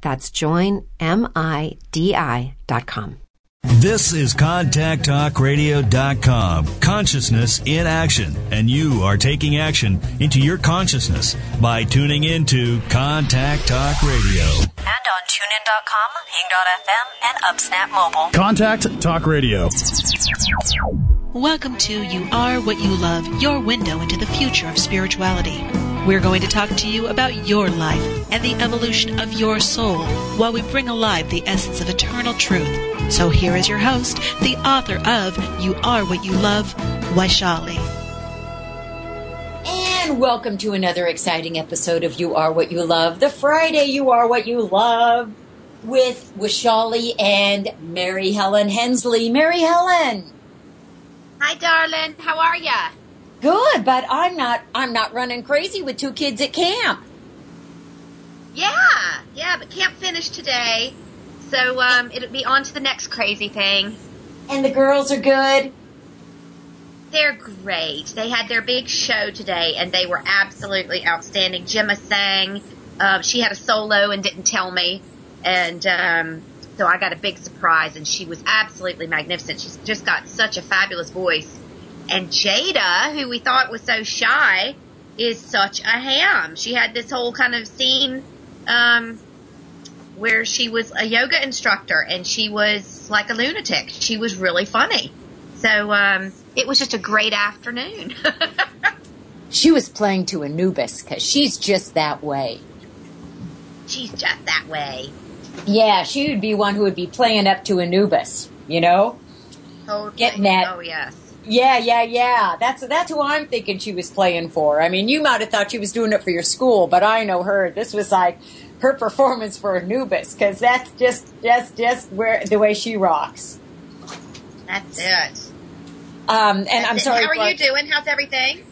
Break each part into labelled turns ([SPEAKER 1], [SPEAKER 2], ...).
[SPEAKER 1] That's joinmidi.com.
[SPEAKER 2] This is ContactTalkRadio.com. Consciousness in action. And you are taking action into your consciousness by tuning into Contact Talk Radio.
[SPEAKER 3] And on TuneIn.com, Hing.fm, and UpSnap Mobile.
[SPEAKER 4] Contact Talk Radio.
[SPEAKER 5] Welcome to You Are What You Love, your window into the future of spirituality. We're going to talk to you about your life and the evolution of your soul while we bring alive the essence of eternal truth. So here is your host, the author of You Are What You Love, Vaishali.
[SPEAKER 6] And welcome to another exciting episode of You Are What You Love, the Friday You Are What You Love with Vaishali and Mary Helen Hensley. Mary Helen.
[SPEAKER 7] Hi, darling. How are ya?
[SPEAKER 6] Good, but I'm not. I'm not running crazy with two kids at camp.
[SPEAKER 7] Yeah, yeah, but camp finished today, so um, it'll be on to the next crazy thing.
[SPEAKER 6] And the girls are good.
[SPEAKER 7] They're great. They had their big show today, and they were absolutely outstanding. Gemma sang. Uh, she had a solo and didn't tell me, and um, so I got a big surprise. And she was absolutely magnificent. She's just got such a fabulous voice. And Jada, who we thought was so shy, is such a ham. She had this whole kind of scene um, where she was a yoga instructor and she was like a lunatic. She was really funny. So um, it was just a great afternoon.
[SPEAKER 6] she was playing to Anubis because she's just that way.
[SPEAKER 7] She's just that way.
[SPEAKER 6] Yeah, she would be one who would be playing up to Anubis, you know?
[SPEAKER 7] Totally.
[SPEAKER 6] Getting that.
[SPEAKER 7] Oh, yes
[SPEAKER 6] yeah, yeah, yeah. That's that's who I'm thinking she was playing for. I mean, you might have thought she was doing it for your school, but I know her. This was like her performance for Anubis because that's just just just where the way she rocks.
[SPEAKER 7] That's it.
[SPEAKER 6] Um, and
[SPEAKER 7] that's
[SPEAKER 6] I'm
[SPEAKER 7] it.
[SPEAKER 6] sorry.
[SPEAKER 7] How are you doing? How's everything?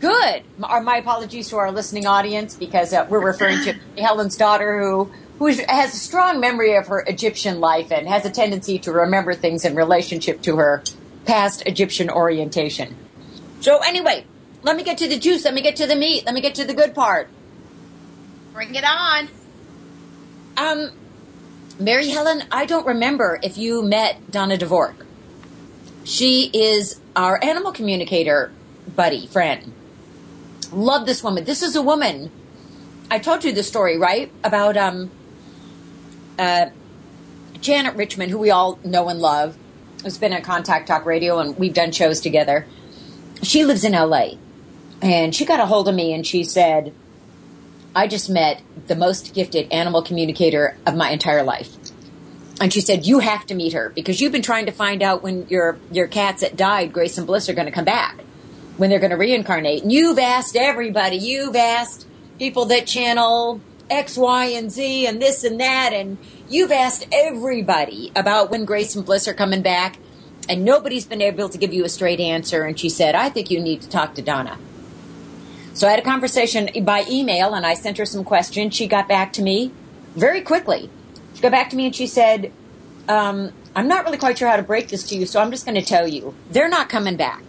[SPEAKER 6] Good. My, my apologies to our listening audience because uh, we're referring to Helen's daughter who who has a strong memory of her Egyptian life and has a tendency to remember things in relationship to her past Egyptian orientation. So anyway, let me get to the juice. Let me get to the meat. Let me get to the good part.
[SPEAKER 7] Bring it on.
[SPEAKER 6] Um, Mary Helen, I don't remember if you met Dana Dvorak. She is our animal communicator buddy, friend. Love this woman. This is a woman. I told you the story, right? About um, uh, Janet Richmond, who we all know and love who's been at Contact Talk Radio and we've done shows together. She lives in LA and she got a hold of me and she said, I just met the most gifted animal communicator of my entire life. And she said, you have to meet her because you've been trying to find out when your, your cats that died, Grace and Bliss, are going to come back, when they're going to reincarnate. And you've asked everybody, you've asked people that channel X, Y, and Z and this and that. And you've asked everybody about when Grace and Bliss are coming back. And nobody's been able to give you a straight answer. And she said, I think you need to talk to Dana. So I had a conversation by email and I sent her some questions. She got back to me very quickly. She got back to me and she said, um, I'm not really quite sure how to break this to you, so I'm just going to tell you. They're not coming back.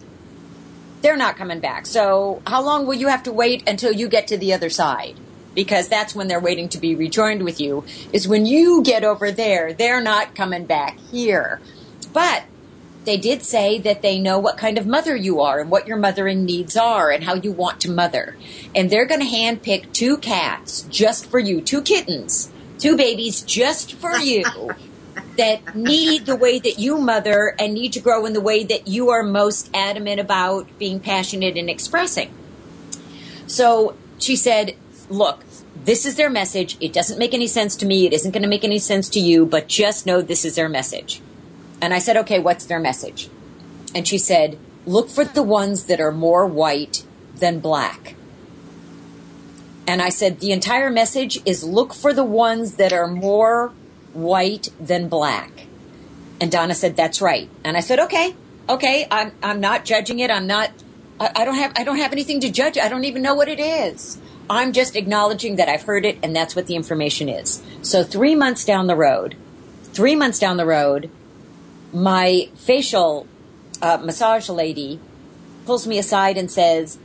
[SPEAKER 6] They're not coming back. So how long will you have to wait until you get to the other side? Because that's when they're waiting to be rejoined with you, is when you get over there. They're not coming back here. But they did say that they know what kind of mother you are and what your mothering needs are and how you want to mother. And they're going to handpick two cats just for you, two kittens, two babies just for you. that need the way that you mother and need to grow in the way that you are most adamant about being passionate and expressing. So she said, Look, this is their message. It doesn't make any sense to me. It isn't going to make any sense to you, but just know this is their message. And I said, Okay, what's their message? And she said, Look for the ones that are more white than black. And I said, The entire message is look for the ones that are more white than black. And Dana said, That's right. And I said, Okay, okay, I'm, I'm not judging it. I'm not, I, I don't have, I don't have anything to judge. I don't even know what it is. I'm just acknowledging that I've heard it and that's what the information is. So three months down the road, three months down the road, my facial uh, massage lady pulls me aside and says,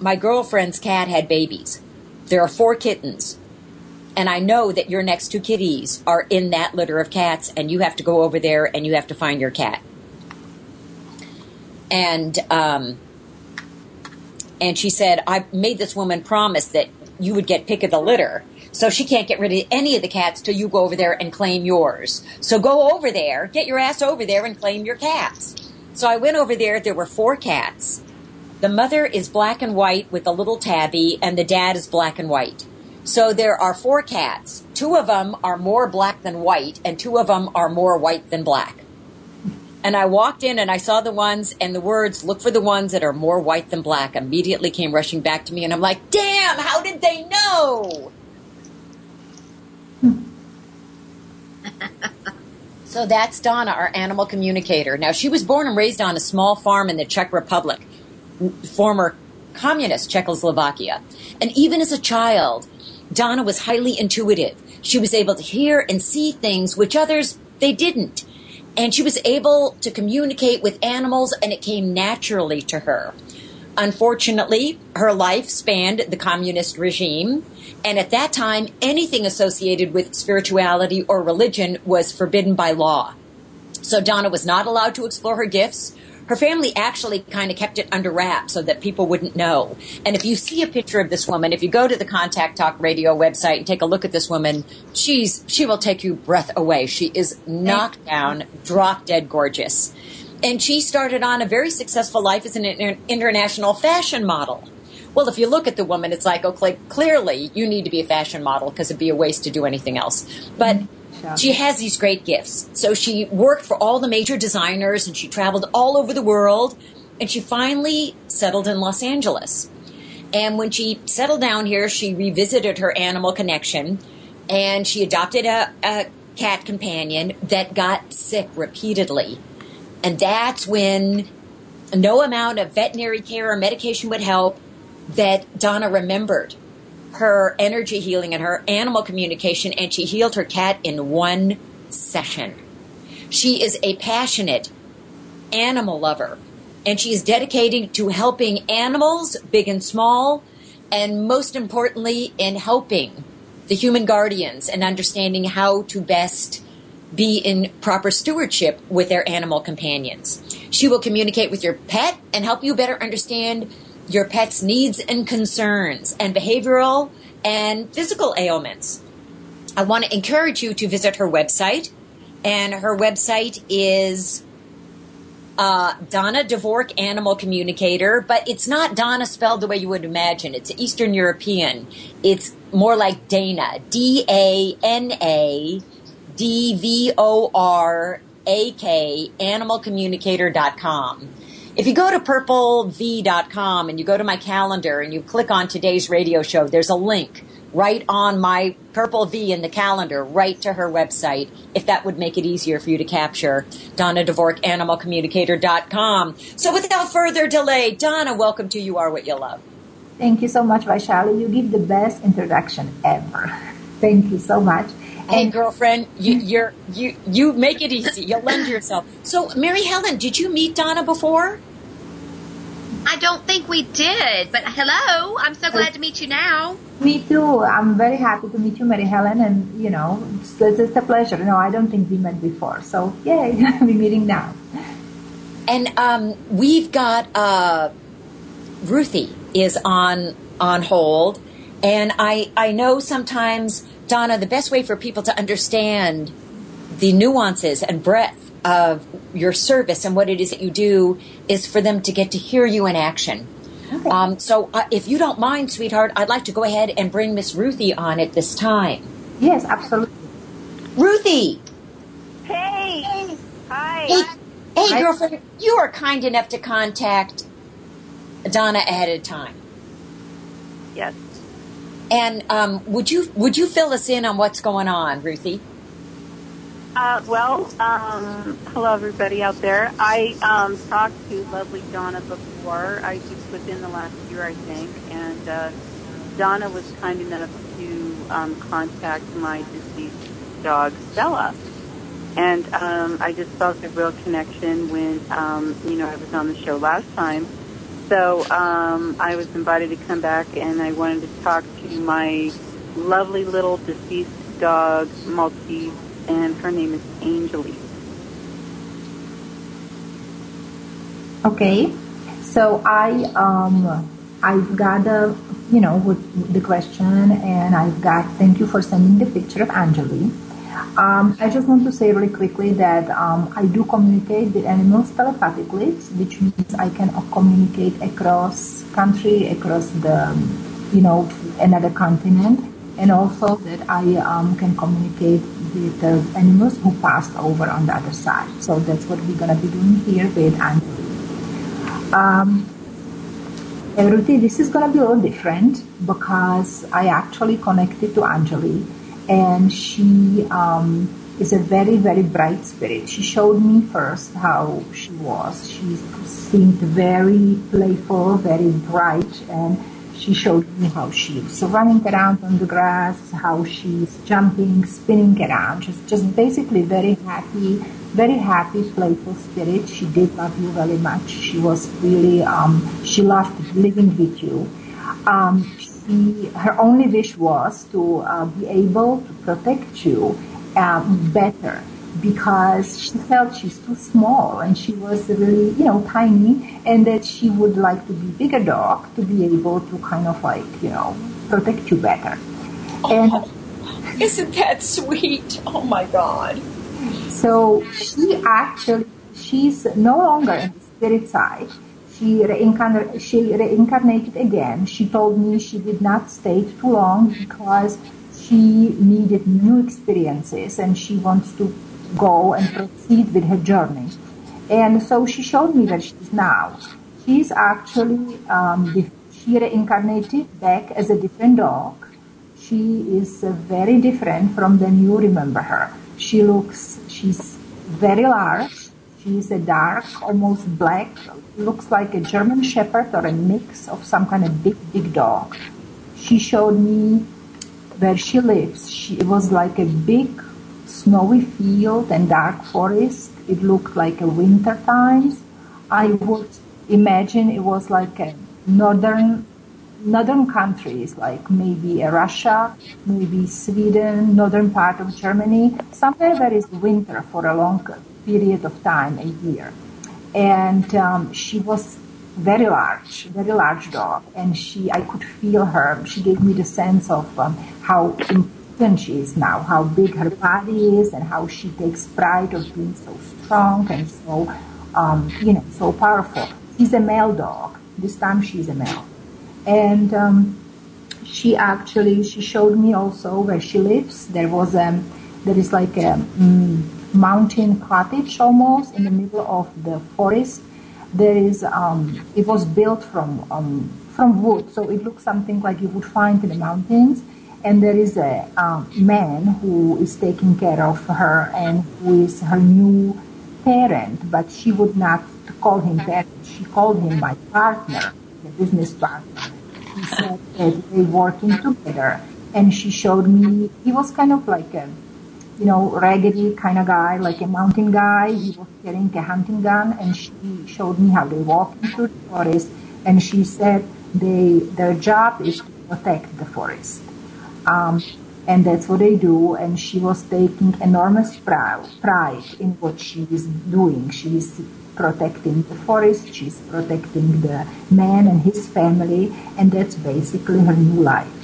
[SPEAKER 6] My girlfriend's cat had babies. There are four kittens. And I know that your next two kitties are in that litter of cats, and you have to go over there and you have to find your cat. And um, and she said, I made this woman promise that you would get pick of the litter. So she can't get rid of any of the cats till you go over there and claim yours. So go over there, get your ass over there and claim your cats. So I went over there. There were four cats. The mother is black and white with a little tabby, and the dad is black and white. So there are four cats. Two of them are more black than white, and two of them are more white than black. And I walked in and I saw the ones and the words, look for the ones that are more white than black, immediately came rushing back to me. And I'm like, damn, how did they know? so that's Dana, our animal communicator. Now, she was born and raised on a small farm in the Czech Republic, former communist Czechoslovakia. And even as a child, Dana was highly intuitive. She was able to hear and see things which others, they didn't. And she was able to communicate with animals and it came naturally to her. Unfortunately, her life spanned the communist regime. And at that time, anything associated with spirituality or religion was forbidden by law. So Dana was not allowed to explore her gifts. Her family actually kind of kept it under wraps so that people wouldn't know. And if you see a picture of this woman, if you go to the Contact Talk Radio website and take a look at this woman, she's she will take you breath away. She is knocked down, drop dead gorgeous. And she started on a very successful life as an inter- international fashion model. Well, if you look at the woman, it's like, okay, clearly you need to be a fashion model because it'd be a waste to do anything else. But she has these great gifts. So she worked for all the major designers and she traveled all over the world and she finally settled in Los Angeles. And when she settled down here, she revisited her animal connection and she adopted a, a cat companion that got sick repeatedly. And that's when no amount of veterinary care or medication would help that Dana remembered her energy healing and her animal communication, and she healed her cat in one session. She is a passionate animal lover, and she is dedicated to helping animals, big and small, and most importantly, in helping the human guardians and understanding how to best be in proper stewardship with their animal companions. She will communicate with your pet and help you better understand your pet's needs and concerns and behavioral and physical ailments. I want to encourage you to visit her website, and her website is uh, Dana Dvorak Animal Communicator, but it's not Donna spelled the way you would imagine. It's Eastern European. It's more like Dana, D A N A D V O R A K, animalcommunicator.com. If you go to purplev.com and you go to my calendar and you click on today's radio show, there's a link right on my Purple V in the calendar, right to her website, if that would make it easier for you to capture. Dana Dvorak, animalcommunicator.com. So without further delay, Dana, welcome to You Are What You Love.
[SPEAKER 4] Thank you so much, Vaishali. You give the best introduction ever. Thank you so much.
[SPEAKER 6] Hey, girlfriend, you, you're you you make it easy. You lend yourself. So, Mary Helen, did you meet Dana before?
[SPEAKER 7] I don't think we did, but hello. I'm so glad to meet you now.
[SPEAKER 4] Me too. I'm very happy to meet you, Mary Helen, and you know, it's, it's a pleasure. No, I don't think we met before, so yay, we're meeting now.
[SPEAKER 6] And um, we've got uh, Ruthie is on on hold, and I I know sometimes Dana the best way for people to understand the nuances and breadth of your service and what it is that you do is for them to get to hear you in action.
[SPEAKER 4] Okay.
[SPEAKER 6] Um, so, uh, if you don't mind, sweetheart, I'd like to go ahead and bring Miss Ruthie on at this time.
[SPEAKER 4] Yes, absolutely.
[SPEAKER 6] Ruthie,
[SPEAKER 8] Hey. Hi.
[SPEAKER 6] hey, hey,
[SPEAKER 4] Hi.
[SPEAKER 6] girlfriend, you are kind enough to contact Dana ahead of time.
[SPEAKER 8] Yes.
[SPEAKER 6] And um, would you would you fill us in on what's going on, Ruthie?
[SPEAKER 8] Uh, well, um, hello everybody out there. I um, talked to lovely Dana before. I just within the last year, I think, and uh, Dana was kind enough to um, contact my deceased dog Stella, and um, I just felt a real connection when um, you know I was on the show last time. So um, I was invited to come back, and I wanted to talk to my lovely little deceased dog Maltese, and her name is Anjali.
[SPEAKER 4] Okay, so I um I've got the you know with the question and I've got thank you for sending the picture of Anjali. Um, I just want to say really quickly that um, I do communicate with animals telepathically, which means I can communicate across country, across the you know another continent, and also that I um, can communicate with the animals who passed over on the other side. So that's what we're gonna be doing here with Anjali. Um, and this is going to be a little different because I actually connected to Anjali and she um, is a very, very bright spirit. She showed me first how she was. She seemed very playful, very bright, and she showed me how she was running around on the grass, how she's jumping, spinning around, just, just basically very happy, very happy, playful spirit. She did love you very much. She was really, um, she loved living with you. Um, she, her only wish was to uh, be able to protect you um, better because she felt she's too small and she was really, you know, tiny and that she would like to be bigger dog to be able to kind of like, you know, protect you better. And
[SPEAKER 6] Isn't that sweet? Oh my God.
[SPEAKER 4] So she actually, she's no longer in the spirit side. She, reincarnated, she reincarnated again. She told me she did not stay too long because she needed new experiences and she wants to go and proceed with her journey. And so she showed me where she is now. She's actually, um, she reincarnated back as a different dog. She is uh, very different from when you remember her. She looks, she's very large. She's a dark, almost black, looks like a German Shepherd or a mix of some kind of big, big dog. She showed me where she lives. She, it was like a big snowy field and dark forest. It looked like a winter times. I would imagine it was like a northern northern countries like maybe Russia, maybe Sweden, northern part of Germany, somewhere where is winter for a long period of time, a year. And um, she was very large, very large dog, and she, I could feel her. She gave me the sense of um, how important she is now, how big her body is, and how she takes pride of being so strong and so, um, you know, so powerful. She's a male dog. This time she's a male and um, she actually she showed me also where she lives. There was a there is like a mm, mountain cottage almost in the middle of the forest. There is um, it was built from um, from wood, so it looks something like you would find in the mountains. And there is a um, man who is taking care of her and who is her new parent, but she would not call him parent. She called him my partner, the business partner. He said that they working together, and she showed me. He was kind of like a, you know, raggedy kind of guy, like a mountain guy. He was carrying a hunting gun, and she showed me how they walk through the forest. And she said they their job is to protect the forest. Um, and that's what they do. And she was taking enormous pride, pride in what she is doing. She is protecting the forest, she's protecting the man and his family, and that's basically her new life.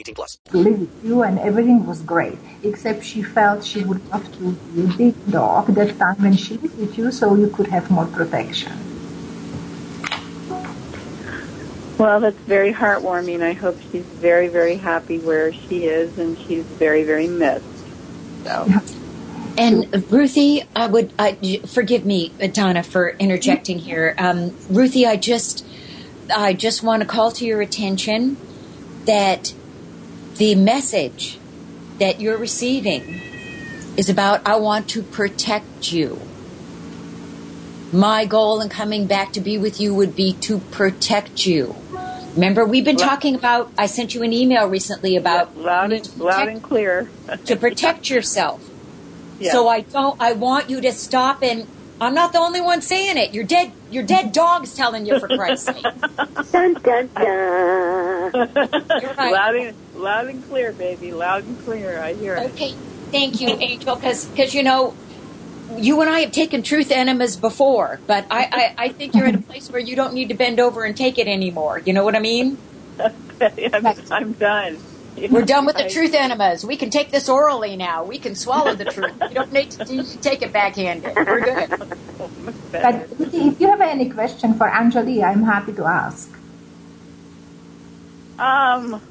[SPEAKER 9] 18 plus.
[SPEAKER 4] live with you and everything was great except she felt she would have to be a big dog that time when she lived with you so you could have more protection
[SPEAKER 8] Well, that's very heartwarming. I hope she's very, very happy where she is, and she's very, very missed. So.
[SPEAKER 6] And Ruthie, I would I, forgive me, Dana, for interjecting here. Um, Ruthie, I just, I just want to call to your attention that the message that you're receiving is about I want to protect you. My goal in coming back to be with you would be to protect you. Remember, we've been talking about. I sent you an email recently about
[SPEAKER 8] loud and, loud and clear
[SPEAKER 6] to protect yourself.
[SPEAKER 8] Yeah.
[SPEAKER 6] So I don't. I want you to stop and. I'm not the only one saying it. Your dead, your dead dog's telling you for Christ's sake.
[SPEAKER 8] dun dun dun.
[SPEAKER 6] right.
[SPEAKER 8] Loud and loud and clear, baby. Loud and clear. I hear it.
[SPEAKER 6] Okay, thank you, Angel, because you know, you and I have taken truth enemas before, but I, I, I think you're at a place where you don't need to bend over and take it anymore. You know what I mean?
[SPEAKER 8] I'm, I'm done.
[SPEAKER 6] We're done with the truth enemas. We can take this orally now. We can swallow the truth. You don't need to, need to take it backhanded. We're good.
[SPEAKER 4] but if you have any question for Anjali I'm happy to ask
[SPEAKER 8] Um.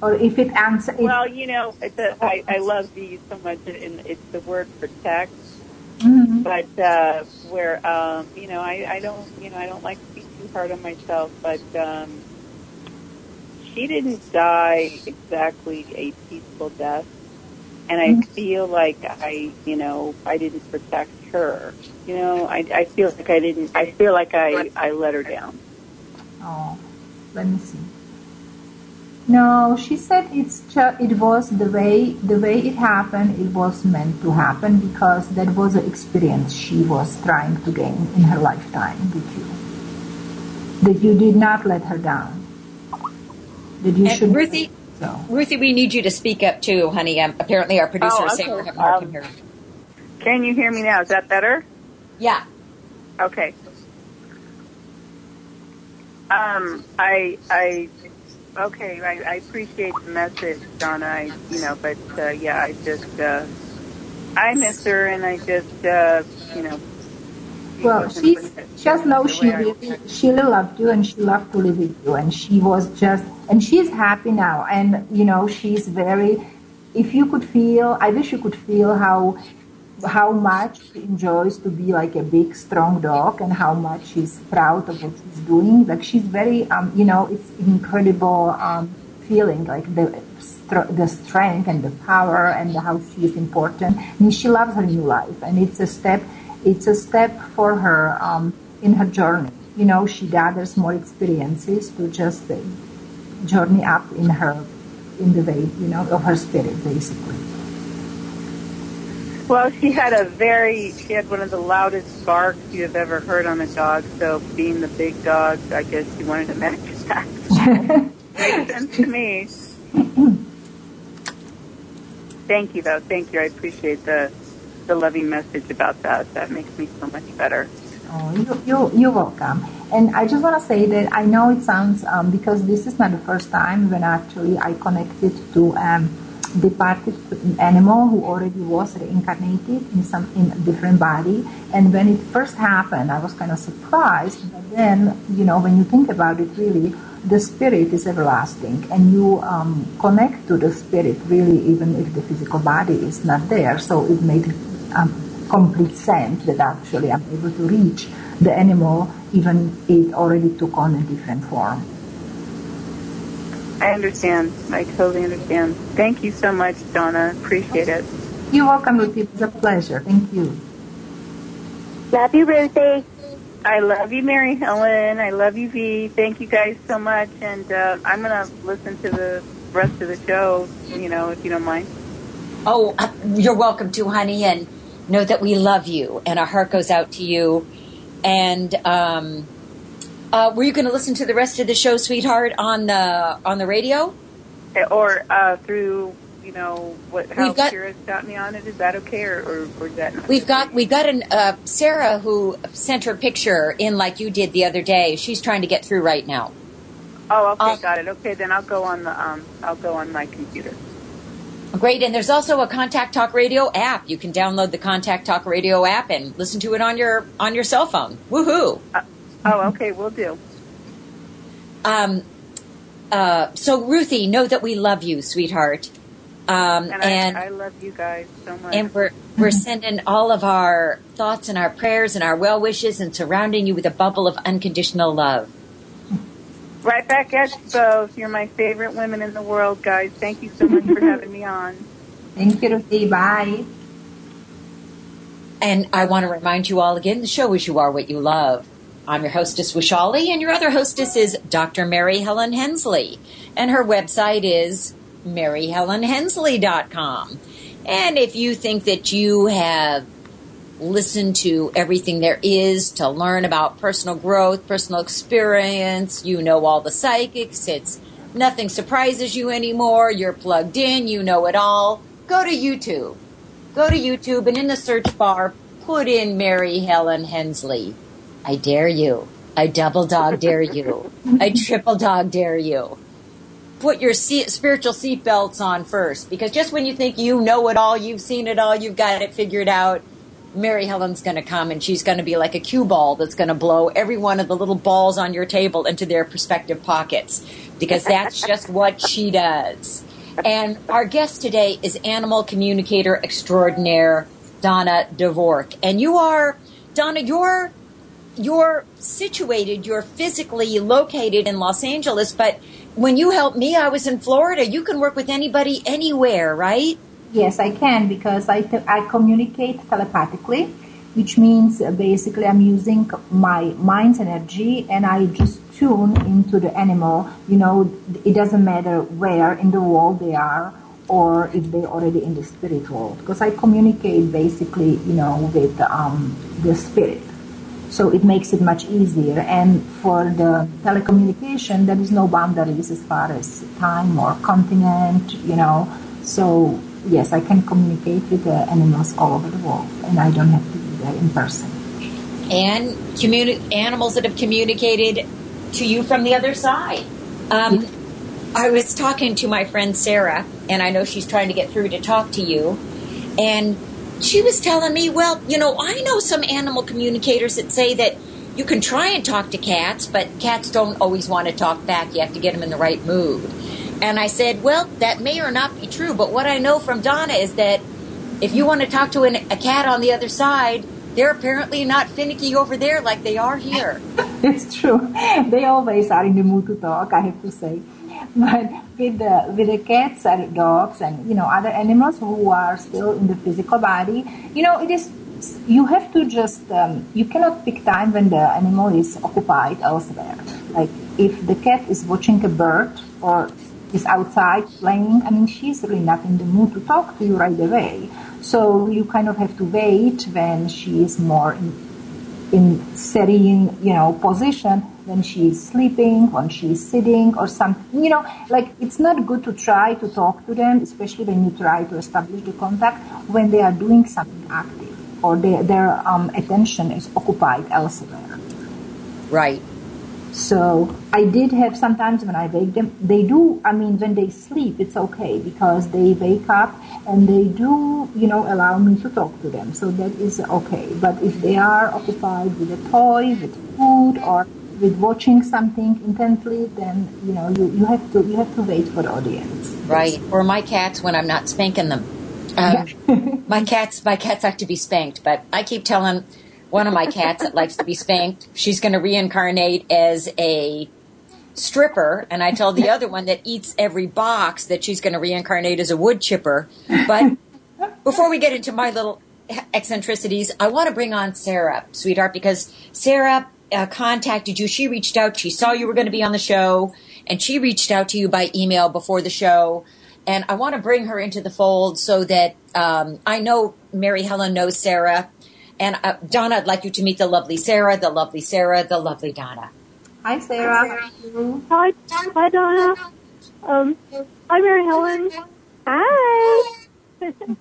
[SPEAKER 4] or if it answer if,
[SPEAKER 8] Well, you know, it's a, I, I love these so much, and it's the word protect.
[SPEAKER 4] Mhm.
[SPEAKER 8] But uh, where um, you know, I, I don't, you know, I don't like to be too hard on myself. But um, she didn't die exactly a peaceful death, and I mm-hmm. feel like I, you know, I didn't protect her. You know, I, I feel like I didn't. I feel like I, I let her down.
[SPEAKER 4] Oh, let me see. No, she said it's ju- it was the way the way it happened. It was meant to happen because that was an experience she was trying to gain in her lifetime with you. That you did not let her down. That you
[SPEAKER 6] And
[SPEAKER 4] should.
[SPEAKER 6] Ruthie,
[SPEAKER 4] So.
[SPEAKER 6] Ruthie, we need you to speak up too, honey. Um, apparently, our producer
[SPEAKER 8] Oh,
[SPEAKER 6] is saying we're having a hard time
[SPEAKER 8] Um,
[SPEAKER 6] hearing.
[SPEAKER 8] Can you hear me now? Is that better?
[SPEAKER 6] Yeah.
[SPEAKER 8] Okay. Um, I, I, okay, I, I appreciate the message, Dana. I, you know, but uh, yeah, I just, uh, I miss her, and I just, uh, you know.
[SPEAKER 4] Well, she's just
[SPEAKER 8] know,
[SPEAKER 4] she really, she loved you and she loved to live with you and she was just and she's happy now and you know she's very. If you could feel, I wish you could feel how how much she enjoys to be like a big strong dog and how much she's proud of what she's doing. Like she's very, um, you know, it's incredible um, feeling like the the strength and the power and how she is important. I mean, she loves her new life and it's a step it's a step for her um, in her journey. You know, she gathers more experiences to just uh, journey up in her, in the way, you know, of her spirit, basically.
[SPEAKER 8] Well, she had a very, she had one of the loudest barks you have ever heard on a dog. So being the big dog, I guess she wanted to match that. Makes sense to me. Thank you, though. Thank you. I appreciate the the loving message about that. That makes me so much better.
[SPEAKER 4] Oh, you, you, you're welcome. And I just want to say that I know it sounds, um, because this is not the first time when actually I connected to um, departed animal who already was reincarnated in some in a different body. And when it first happened, I was kind of surprised. But then, you know, when you think about it, really, the spirit is everlasting and you um, connect to the spirit really even if the physical body is not there. So it made um, complete sense that actually I'm able to reach the animal even it already took on a different form.
[SPEAKER 8] I understand. I totally understand. Thank you so much, Dana. Appreciate it.
[SPEAKER 4] You're welcome, Ruthie. It's a pleasure. Thank you.
[SPEAKER 10] Love you, Ruthie.
[SPEAKER 8] I love you, Mary Helen. I love you, V. Thank you guys so much. And uh, I'm going to listen to the rest of the show, you know, if you don't mind.
[SPEAKER 6] Oh, uh, you're welcome to, honey, and know that we love you, and our heart goes out to you. And um, uh, were you going to listen to the rest of the show, sweetheart, on the on the radio?
[SPEAKER 8] Or uh, through, you know, what how
[SPEAKER 6] We've got-
[SPEAKER 8] me on it. Is that okay, or, or, or is that not?
[SPEAKER 6] We've got we've got an uh, Sarah who sent her picture in like you did the other day. She's trying to get through right now.
[SPEAKER 8] Oh, okay,
[SPEAKER 6] Uh,
[SPEAKER 8] got it. Okay, then I'll go on the um, I'll go on my computer.
[SPEAKER 6] Great, and there's also a Contact Talk Radio app. You can download the Contact Talk Radio app and listen to it on your on your cell phone. Woohoo!
[SPEAKER 8] Oh, okay, we'll do.
[SPEAKER 6] Um, uh, so Ruthie, know that we love you, sweetheart. Um,
[SPEAKER 8] And,
[SPEAKER 6] and
[SPEAKER 8] I, I love you guys so much.
[SPEAKER 6] and we're we're sending all of our thoughts and our prayers and our well wishes and surrounding you with a bubble of unconditional love.
[SPEAKER 8] Right back at you both. You're my favorite women in the world, guys. Thank you so much for having me on.
[SPEAKER 4] Thank you, Ruthie. Bye.
[SPEAKER 6] And I want to remind you all again, the show is You Are What You Love. I'm your hostess, Vaishali, and your other hostess is Dr. Mary Helen Hensley. And her website is maryhelenhensley.com. And if you think that you have listened to everything there is to learn about personal growth, personal experience, you know all the psychics, it's nothing surprises you anymore, you're plugged in, you know it all, go to YouTube. Go to YouTube and in the search bar, put in Mary Helen Hensley. I dare you. I double dog dare you. I triple dog dare you. Put your spiritual seatbelts on first, because just when you think you know it all, you've seen it all, you've got it figured out, Mary Helen's going to come and she's going to be like a cue ball that's going to blow every one of the little balls on your table into their prospective pockets, because that's just what she does. And our guest today is animal communicator extraordinaire Dana Dvorak. And you are, Dana, you're you're situated, you're physically located in Los Angeles, but when you helped me, I was in Florida. You can work with anybody anywhere, right?
[SPEAKER 4] Yes, I can because I, te- I communicate telepathically, which means uh, basically I'm using my mind's energy and I just tune into the animal. You know, it doesn't matter where in the world they are or if they're already in the spirit world because I communicate basically, you know, with um, the spirit. So it makes it much easier. And for the telecommunication, there is no boundaries as far as time or continent, you know. So yes, I can communicate with the animals all over the world, and I don't have to be there in person.
[SPEAKER 6] And communi- animals that have communicated to you from the other side. Um, I was talking to my friend Sarah, and I know she's trying to get through to talk to you. And she was telling me, well, you know, I know some animal communicators that say that you can try and talk to cats, but cats don't always want to talk back. You have to get them in the right mood. And I said, well, that may or not be true, but what I know from Dana is that if you want to talk to an, a cat on the other side, they're apparently not finicky over there like they are here.
[SPEAKER 4] it's true. They always are in the mood to talk, I have to say. But with the with the cats and dogs and you know other animals who are still in the physical body, you know it is you have to just um, you cannot pick time when the animal is occupied elsewhere. Like if the cat is watching a bird or is outside playing, I mean she's really not in the mood to talk to you right away. So you kind of have to wait when she is more in, in serene, you know, position when she is sleeping, when she is sitting or something, you know, like it's not good to try to talk to them, especially when you try to establish the contact when they are doing something active or their um, attention is occupied elsewhere.
[SPEAKER 6] Right.
[SPEAKER 4] So I did have sometimes when I wake them, they do, I mean, when they sleep, it's okay because they wake up and they do, you know, allow me to talk to them. So that is okay. But if they are occupied with a toy, with food, or with watching something intently, then you know you, you have to you have to wait for the audience.
[SPEAKER 6] Right. Or my cats when I'm not spanking them. Um, my cats, my cats like to be spanked, but I keep telling one of my cats that likes to be spanked, she's going to reincarnate as a stripper, and I told the other one that eats every box that she's going to reincarnate as a wood chipper. But before we get into my little eccentricities, I want to bring on Sarah, sweetheart, because Sarah uh, contacted you. She reached out. She saw you were going to be on the show, and she reached out to you by email before the show. And I want to bring her into the fold so that um, I know Mary Helen knows Sarah. And uh, Dana, I'd like you to meet the lovely Sarah, the lovely Sarah, the lovely Dana.
[SPEAKER 4] Hi, Sarah.
[SPEAKER 10] Hi, hi, Dana. Um, hi, Mary Helen. Hi.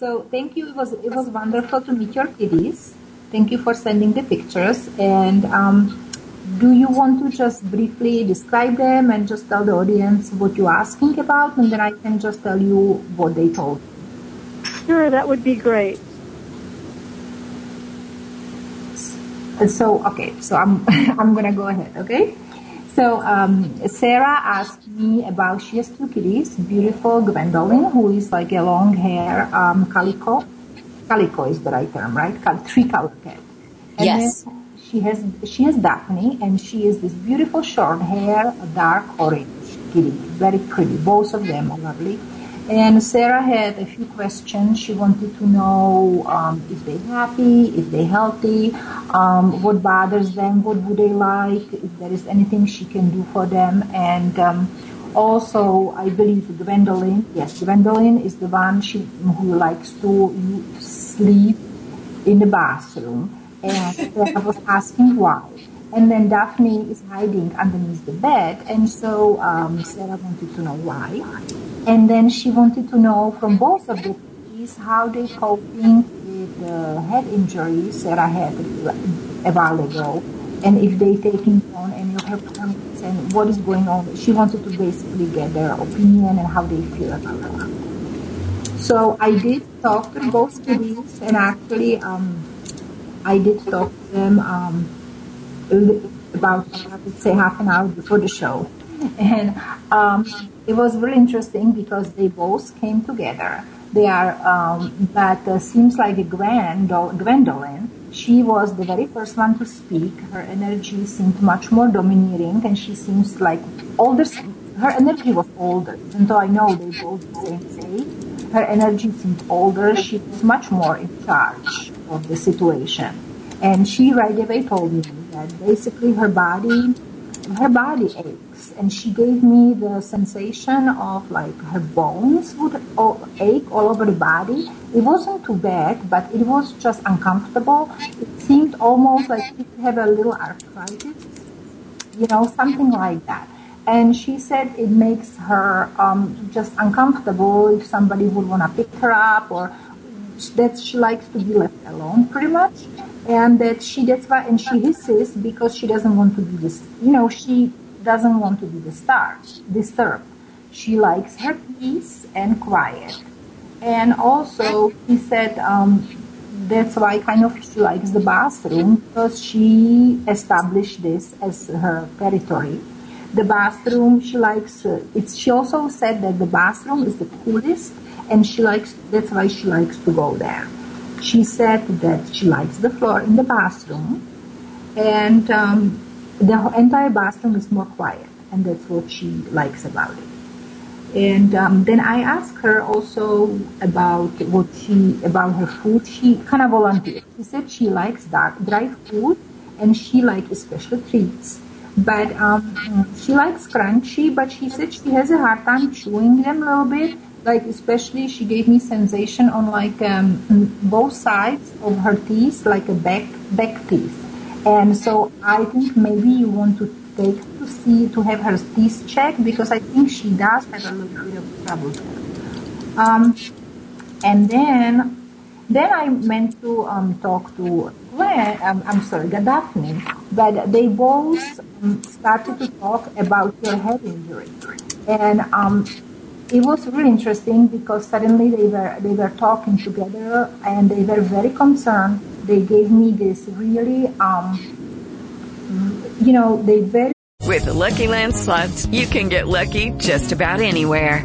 [SPEAKER 4] So thank you. It was it was wonderful to meet your kiddies. Thank you for sending the pictures. And um, do you want to just briefly describe them and just tell the audience what you're asking about, and then I can just tell you what they told.
[SPEAKER 10] Sure, that would be great.
[SPEAKER 4] And So okay, so I'm I'm gonna go ahead. Okay. So um, Sarah asked me about she has two kitties, beautiful Gwendolyn, who is like a long hair um, calico. Calico is the right term, right? Cal- three color cat. And
[SPEAKER 6] Yes.
[SPEAKER 4] she has she has Daphne, and she is this beautiful short hair, dark orange kitty, very pretty. Both of them are lovely. And Sarah had a few questions. She wanted to know um, if they're happy, if they're healthy, um, what bothers them, what would they like, if there is anything she can do for them. And um, also, I believe Gwendolyn, yes, Gwendolyn is the one she, who likes to sleep in the bathroom. And I was asking why. And then Daphne is hiding underneath the bed, and so um, Sarah wanted to know why. And then she wanted to know from both of the ladies how they coping with the head injury Sarah had a while ago, and if they taking on any of her plans and what is going on. She wanted to basically get their opinion and how they feel about it. So I did talk to both kiddies, and actually, um, I did talk to them. Um, about I would say half an hour before the show, and um, it was really interesting because they both came together. They are, um, but uh, seems like Gwendol- Gwendolyn. She was the very first one to speak. Her energy seemed much more domineering, and she seems like older. Her energy was older, even though I know they both age. Her energy seemed older. She was much more in charge of the situation, and she right away told me that basically her body her body aches. And she gave me the sensation of like her bones would all ache all over the body. It wasn't too bad but it was just uncomfortable. It seemed almost like she had a little arthritis you know something like that. And she said it makes her um, just uncomfortable if somebody would want to pick her up or that she likes to be left alone pretty much and that she that's why and she hisses because she doesn't want to be this you know she doesn't want to be disturbed disturbed. She likes her peace and quiet. And also he said um, that's why kind of she likes the bathroom because she established this as her territory. The bathroom she likes uh, it's she also said that the bathroom is the coolest and she likes that's why she likes to go there she said that she likes the floor in the bathroom and um, the entire bathroom is more quiet and that's what she likes about it and um, then I asked her also about what she about her food. She kind of volunteered. She said she likes dark, dry food and she likes special treats. But um, she likes crunchy, but she said she has a hard time chewing them a little bit. Like especially, she gave me sensation on like um, both sides of her teeth, like a back back teeth. And so I think maybe you want to take to see to have her teeth checked because I think she does have a little bit of trouble. Um, and then then I meant to um, talk to Gwen, um, I'm sorry, Daphne, but they both um, started to talk about your head injury, and um, it was really interesting because suddenly they were they were talking together and they were very concerned. They gave me this really um, you know, they very
[SPEAKER 11] With Lucky Land slots, you can get lucky just about anywhere.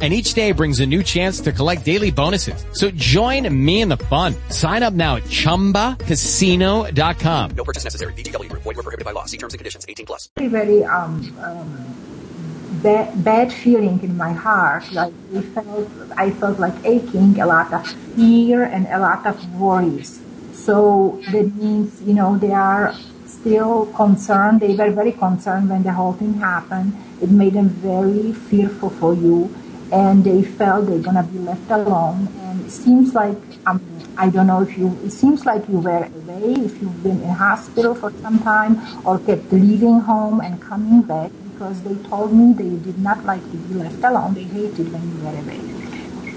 [SPEAKER 12] And each day brings a new chance to collect daily bonuses. So join me in the fun. Sign up now at ChumbaCasino.com.
[SPEAKER 9] No purchase necessary. VGW Group. Void were prohibited by law. See terms and conditions. 18 plus.
[SPEAKER 4] very, very um, um, bad, bad feeling in my heart. Like I felt, I felt like aching, a lot of fear and a lot of worries. So that means, you know, they are still concerned. They were very concerned when the whole thing happened. It made them very fearful for you, and they felt they're gonna be left alone. And it seems like um, I don't know if you. It seems like you were away. If you've been in hospital for some time, or kept leaving home and coming back, because they told me they did not like to be left alone. They hated when you were away,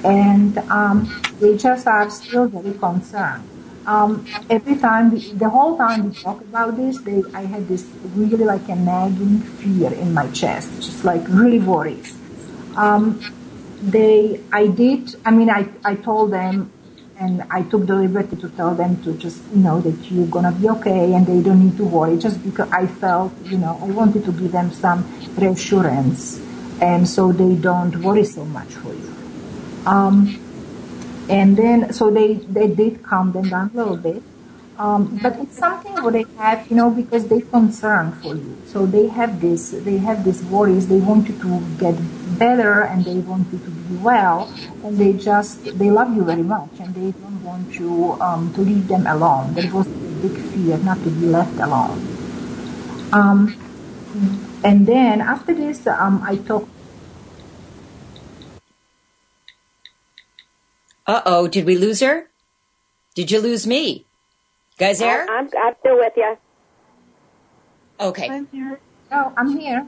[SPEAKER 4] and um, they just are still very concerned. Um, every time, we, the whole time we talk about this, they, I had this really like a nagging fear in my chest, just like really worried. Um, they, I did, I mean, I, I told them and I took the liberty to tell them to just, you know, that you're gonna be okay and they don't need to worry just because I felt, you know, I wanted to give them some reassurance and so they don't worry so much for you. Um, and then, so they, they did calm them down a little bit. Um, but it's something what they have, you know, because they concern for you. So they have this, they have these worries. They want you to get better and they want you to be well. And they just, they love you very much and they don't want you um, to leave them alone. There was a big fear not to be left alone. Um, and then after this, um, I talked
[SPEAKER 6] Uh oh, did we lose her? Did you lose me? Guys there?
[SPEAKER 10] I'm, I'm still with you.
[SPEAKER 6] Okay.
[SPEAKER 4] I'm here. Oh, I'm here.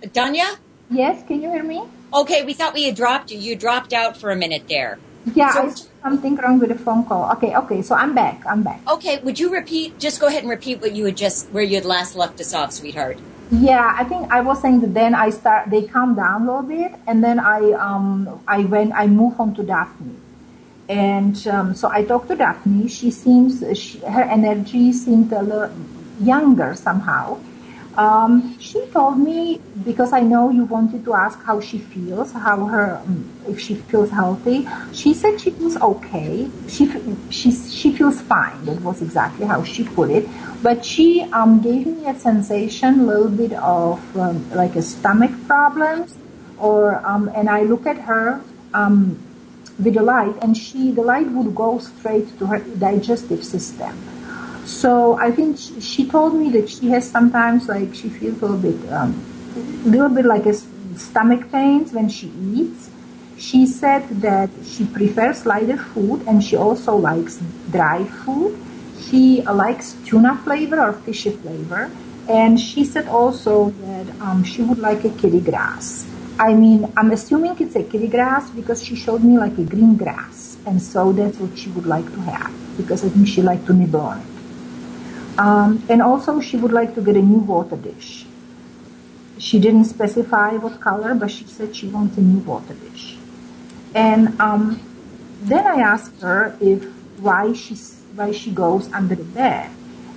[SPEAKER 6] Danya?
[SPEAKER 4] Yes, can you hear me?
[SPEAKER 6] Okay, we thought we had dropped you. You dropped out for a minute there.
[SPEAKER 4] Yeah,
[SPEAKER 6] So-
[SPEAKER 4] I something wrong with the phone call. Okay, okay, so I'm back. I'm back.
[SPEAKER 6] Okay, would you repeat? Just go ahead and repeat what you had just, where you had last left us off, sweetheart.
[SPEAKER 4] Yeah, I think I was saying that then I start they calm down a little bit and then I um I went I moved on to Daphne. And um, so I talked to Daphne. She seems she, her energy seemed a little younger somehow. Um, she told me because I know you wanted to ask how she feels, how her um, if she feels healthy. She said she feels okay. She she she feels fine. That was exactly how she put it. But she um, gave me a sensation, a little bit of um, like a stomach problems, or um, and I look at her. Um, with the light and she the light would go straight to her digestive system. So i think she, she told me that she has sometimes like she feels a little bit um, a little bit like a stomach pains when she eats. She said that she prefers lighter food and she also likes dry food. She likes tuna flavor or fishy flavor. And she said also that um, she would like a kitty grass I mean, I'm assuming it's a kitty grass because she showed me like a green grass, and so that's what she would like to have because I think she liked to nibble on it. Um, and also, she would like to get a new water dish. She didn't specify what color, but she said she wants a new water dish. And um, then I asked her if why she why she goes under the bed,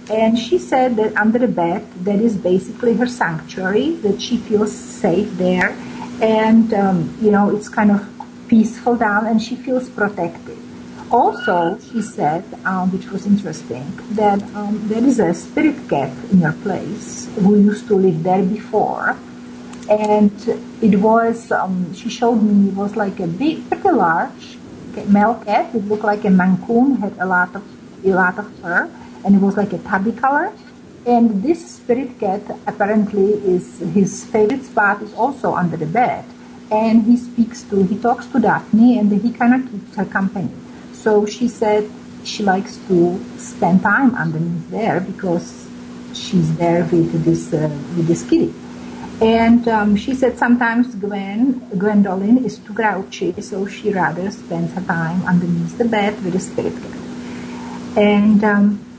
[SPEAKER 4] and she said that under the bed that is basically her sanctuary, that she feels safe there, and um, you know it's kind of peaceful down, and she feels protected. Also, she said, um, which was interesting, that um, there is a spirit cat in her place who used to live there before, and it was um, she showed me it was like a big, pretty large male cat. It looked like a Maine Coon, had a lot of a lot of fur, and it was like a tabby color. And this spirit cat apparently is his favorite spot is also under the bed. And he speaks to, he talks to Daphne and he kind of keeps her company. So she said she likes to spend time underneath there because she's there with this, uh, with this kitty. And um, she said sometimes Gwen, Gwendolyn is too grouchy, so she rather spends her time underneath the bed with the spirit cat. And um,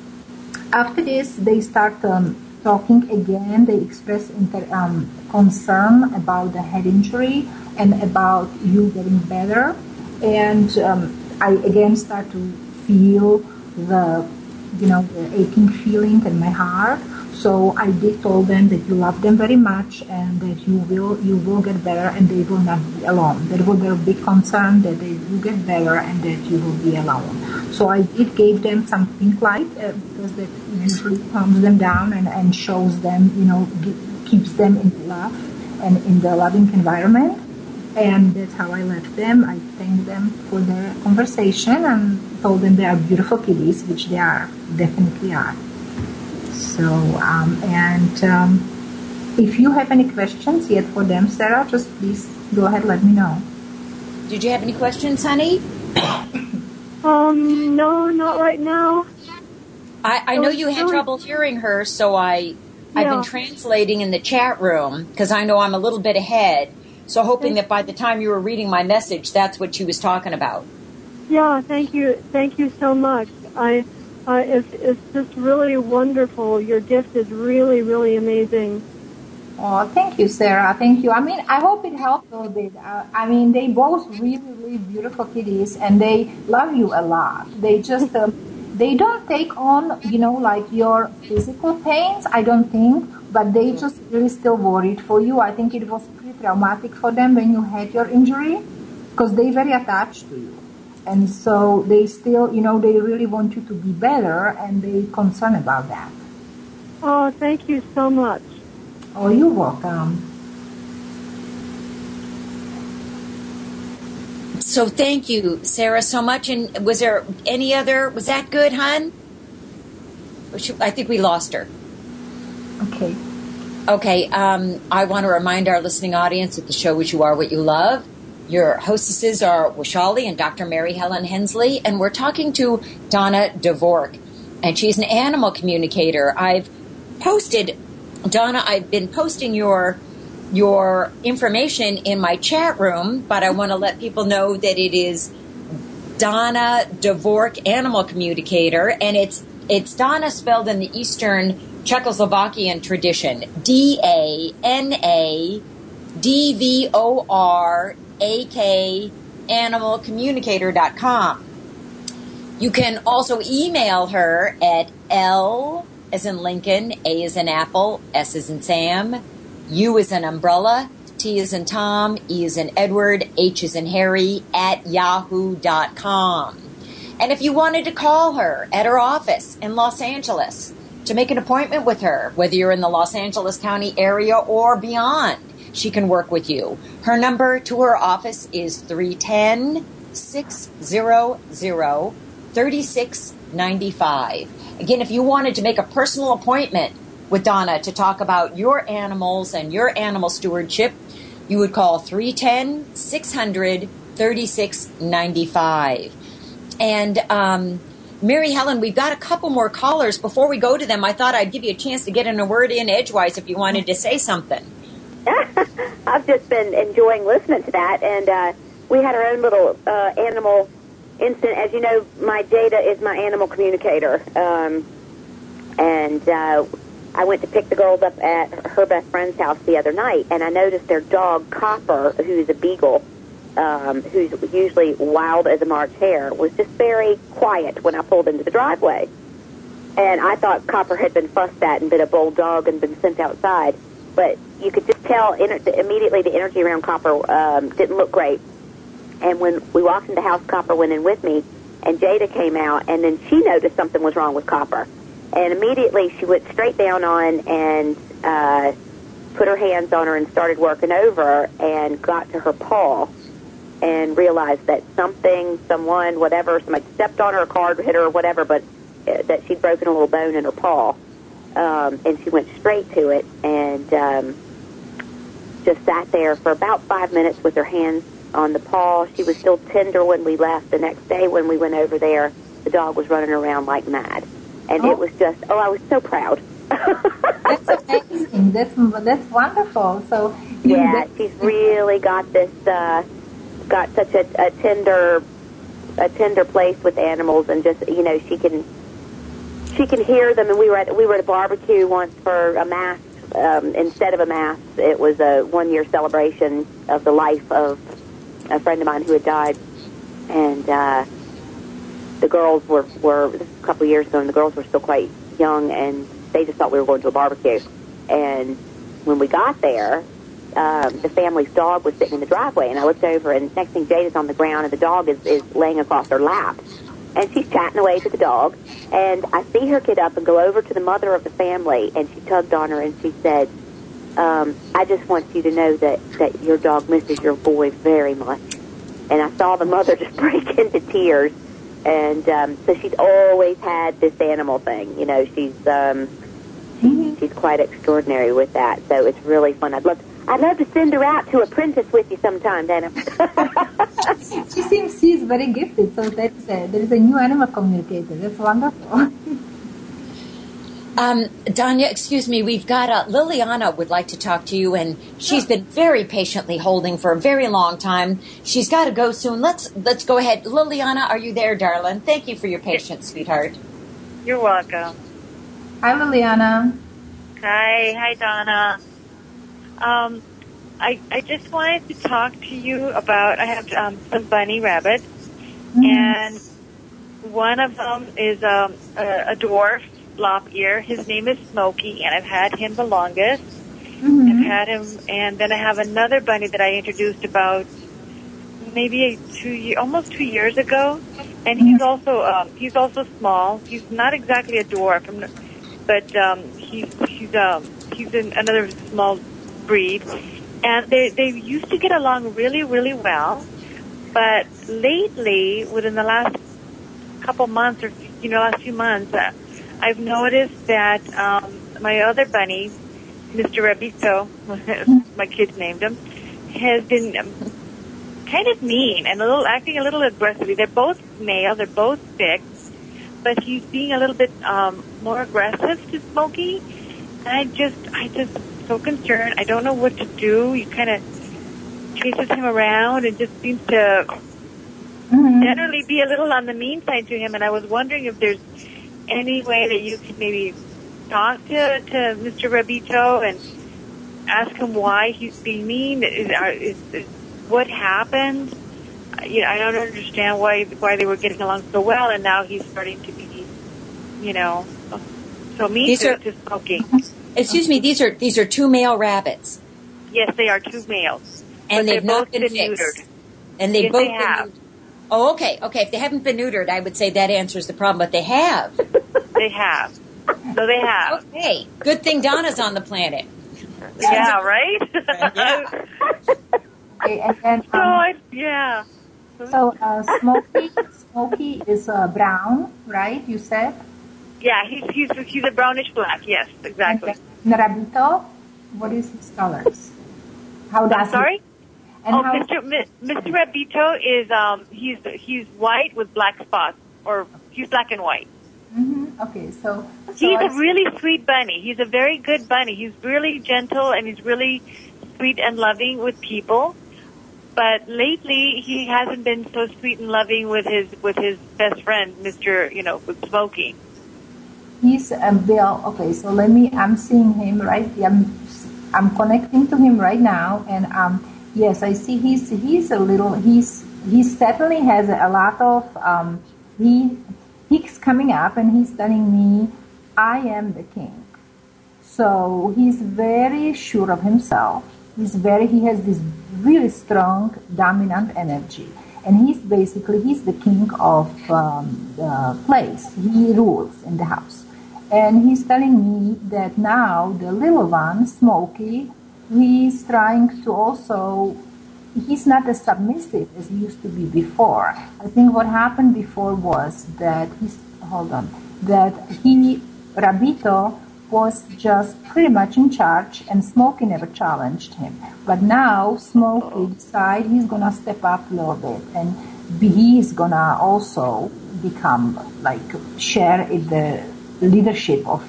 [SPEAKER 4] after this, they start um, talking again. They express inter, um, concern about the head injury and about you getting better. And um, I again start to feel the, you know, the aching feeling in my heart. So I did told them that you love them very much and that you will you will get better and they will not be alone. That will be a big concern that they will get better and that you will be alone. So I did gave them some pink light uh, because that usually calms them down and, and shows them, you know, keeps them in love and in the loving environment. And that's how I left them. I thanked them for their conversation and told them they are beautiful kitties, which they are, definitely are. So, um, and um, if you have any questions yet for them, Sarah, just please go ahead, let me know.
[SPEAKER 6] Did you have any questions, honey?
[SPEAKER 10] Um, no, not right now.
[SPEAKER 6] I, I know you had trouble hearing her, so I I've
[SPEAKER 10] Yeah.
[SPEAKER 6] been translating in the chat room because I know I'm a little bit ahead. So hoping that by the time you were reading my message, that's what she was talking about.
[SPEAKER 10] Yeah, thank you, thank you so much. I, uh, it's it's just really wonderful. Your gift is really, really amazing.
[SPEAKER 4] Oh, thank you, Sarah. Thank you. I mean, I hope it helped a little bit. Uh, I mean, they both really, really beautiful kitties, and they love you a lot. They just, um, they don't take on, you know, like your physical pains. I don't think, but they just really still worried for you. I think it was pretty traumatic for them when you had your injury, because they very attached to you, and so they still, you know, they really want you to be better, and they concern about that.
[SPEAKER 10] Oh, thank you so much.
[SPEAKER 4] Oh, you're welcome.
[SPEAKER 6] So thank you, Sarah, so much. And was there any other? Was that good, hon? Should- I think we lost her.
[SPEAKER 4] Okay.
[SPEAKER 6] Okay. Um, I want to remind our listening audience that the show is You Are What You Love. Your hostesses are Vaishali and Dr. Mary Helen Hensley, and we're talking to Dana Dvorak, and she's an animal communicator. I've posted, Dana, I've been posting your your information in my chat room, but I want to let people know that it is Dana Dvorak, animal communicator, and it's it's Dana spelled in the Eastern Czechoslovakian tradition. D A N A D V O R A K animalcommunicator.com. You can also email her at L as in Lincoln, A as in Apple, S as in Sam, U as in umbrella, T as in Tom, E as in Edward, H as in Harry at yahoo.com. And if you wanted to call her at her office in Los Angeles to make an appointment with her, whether you're in the Los Angeles County area or beyond, she can work with you. Her number to her office is 310 600 3695. Again, if you wanted to make a personal appointment with Dana to talk about your animals and your animal stewardship, you would call 310 600 3695. And um, Mary Helen, we've got a couple more callers. Before we go to them, I thought I'd give you a chance to get in a word in edgewise if you wanted to say something.
[SPEAKER 13] I've just been enjoying listening to that, and uh, we had our own little uh, animal incident. As you know, my Jada is my animal communicator, um, and uh, I went to pick the girls up at her best friend's house the other night, and I noticed their dog Copper, who's a beagle, um, who's usually wild as a March hare, was just very quiet when I pulled into the driveway. And I thought Copper had been fussed at and been a bold dog and been sent outside. But you could just tell immediately the energy around Copper um, didn't look great. And when we walked into the house, Copper went in with me, and Jada came out, and then she noticed something was wrong with Copper. And immediately she went straight down on and uh, put her hands on her and started working over and got to her paw and realized that something, someone, whatever, somebody stepped on her, a car hit her, whatever, but uh, that she'd broken a little bone in her paw, um, and she went straight to it and um, just sat there for about five minutes with her hands on the paw. She was still tender when we left. The next day when we went over there, the dog was running around like mad, and it was just oh, I was so proud.
[SPEAKER 4] That's amazing. That's that's wonderful. So
[SPEAKER 13] Yeah, she's really got this, uh, got such a, a tender, a tender place with animals, and just you know she can, she can hear them. And we were at we were at a barbecue once for a mass. Um, instead of a mass, it was a one year celebration of the life of a friend of mine who had died, and uh, the girls were were this was a couple of years ago, and the girls were still quite young, and they just thought we were going to a barbecue. And when we got there, um, the family's dog was sitting in the driveway, and I looked over, and next thing Jada's on the ground, and the dog is, is laying across her lap, and she's chatting away to the dog, and I see her get up and go over to the mother of the family, and she tugged on her, and she said, um, "I just want you to know that that your dog misses your boy very much." And I saw the mother just break into tears, and um, so she's always had this animal thing. You know, she's um, she's quite extraordinary with that. So it's really fun. I'd love I'd love to send her out to apprentice with you sometime, Dana.
[SPEAKER 4] she seems she's very gifted. So that's a, there is a new animal communicator. That's wonderful.
[SPEAKER 6] Um, Danya, excuse me, we've got uh, Liliana would like to talk to you, and she's been very patiently holding for a very long time. She's got to go soon. Let's let's go ahead. Liliana, are you there, darling? Thank you for your patience, sweetheart.
[SPEAKER 14] You're welcome.
[SPEAKER 4] Hi, Liliana.
[SPEAKER 14] Hi, hi, Dana. Um, I I just wanted to talk to you about. I have um, some bunny rabbits, and one of them is um, a, a dwarf lop ear. His name is Smokey, and I've had him the longest. I've had him, and then I have another bunny that I introduced about maybe a two year, almost two years ago, and he's also um, he's also small. He's not exactly a dwarf, but um, he's he's um, he's in another small breed, and they they used to get along really really well, but lately, within the last couple months or you know last few months, uh, I've noticed that um, my other bunny, Mr. Rabito, my kids named him, has been um, kind of mean and a little acting a little aggressively. They're both male, they're both big, but he's being a little bit um, more aggressive to Smokey. And I just, I just so concerned. I don't know what to do. He kind of chases him around and just seems to mm-hmm. generally be a little on the mean side to him. And I was wondering if there's any way that you could maybe talk to to Mr. Rabito and ask him why he's being mean. Is, is, is what happened? You know, I don't understand why why they were getting along so well, and now he's starting to be, you know, so mean
[SPEAKER 6] These
[SPEAKER 14] to,
[SPEAKER 6] are-
[SPEAKER 14] to Smokey. Mm-hmm.
[SPEAKER 6] Excuse me, these are these are two male rabbits,
[SPEAKER 14] Yes, they are two males,
[SPEAKER 6] and
[SPEAKER 14] but
[SPEAKER 6] they've
[SPEAKER 14] they've both
[SPEAKER 6] not been,
[SPEAKER 14] been neutered.
[SPEAKER 6] And they've
[SPEAKER 14] Yes,
[SPEAKER 6] both
[SPEAKER 14] they
[SPEAKER 6] been
[SPEAKER 14] have.
[SPEAKER 6] neutered. Oh, okay, okay. If they haven't been neutered, I would say that answers the problem. But they have.
[SPEAKER 14] They have. So they have.
[SPEAKER 6] Okay. Good thing Dana's on the planet.
[SPEAKER 14] Yeah, right.
[SPEAKER 4] Okay, and then,
[SPEAKER 14] so
[SPEAKER 4] um,
[SPEAKER 14] I, yeah.
[SPEAKER 4] so uh, Smokey, Smokey is uh, brown, right? You said.
[SPEAKER 14] Yeah, he's he's he's a brownish black. Yes, exactly.
[SPEAKER 4] And Rabito, what is his colors? How does
[SPEAKER 14] I'm sorry.
[SPEAKER 4] He, and
[SPEAKER 14] oh,
[SPEAKER 4] how,
[SPEAKER 14] Mr. Mi- Mr. Rabito is um he's he's white with black spots, or he's black and white.
[SPEAKER 4] Mm-hmm. Okay, so, so
[SPEAKER 14] He's
[SPEAKER 4] I
[SPEAKER 14] a really sweet bunny. He's a very good bunny. He's really gentle and he's really sweet and loving with people. But lately, he hasn't been so sweet and loving with his with his best friend, Mr. You know, with.
[SPEAKER 4] He's a Bill. Okay, so let me. I'm seeing him right. I'm I'm connecting to him right now, and um, yes, I see. He's he's a little. He's he certainly has a lot of um. He he's coming up, and he's telling me, "I am the king." So he's very sure of himself. He's very. He has this really strong dominant energy, and he's basically he's the king of um, the place. He rules in the house. And he's telling me that now the little one, Smokey, he's trying to also, he's not as submissive as he used to be before. I think what happened before was that he's, hold on, that he, Rabito, was just pretty much in charge and Smokey never challenged him. But now Smokey decided he's gonna step up a little bit and be, he's gonna also become like share the leadership of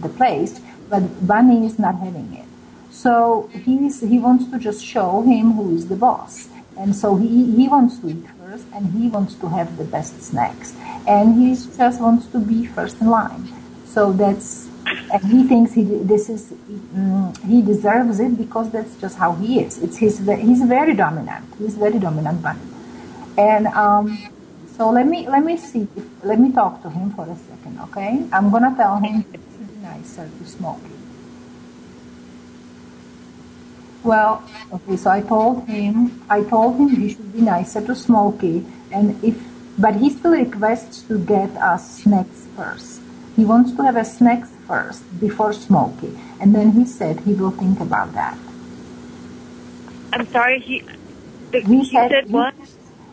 [SPEAKER 4] the place, but Bunny is not having it. So he's, he wants to just show him who is the boss. And so he, he wants to eat first and he wants to have the best snacks. And he just wants to be first in line. So that's, and he thinks he, this is, mm, he deserves it because that's just how he is. It's his, he's very dominant. He's very dominant bunny. And, um, so let me, let me see, if, let me talk to him for a second, okay? I'm gonna tell him to be nicer to Smokey. Well, okay, so I told him, I told him he should be nicer to Smokey, and if, but he still requests to get us snacks first. He wants to have a snacks first before Smokey, and then he said he will think about that.
[SPEAKER 14] I'm sorry, he, the,
[SPEAKER 4] He
[SPEAKER 14] he said what?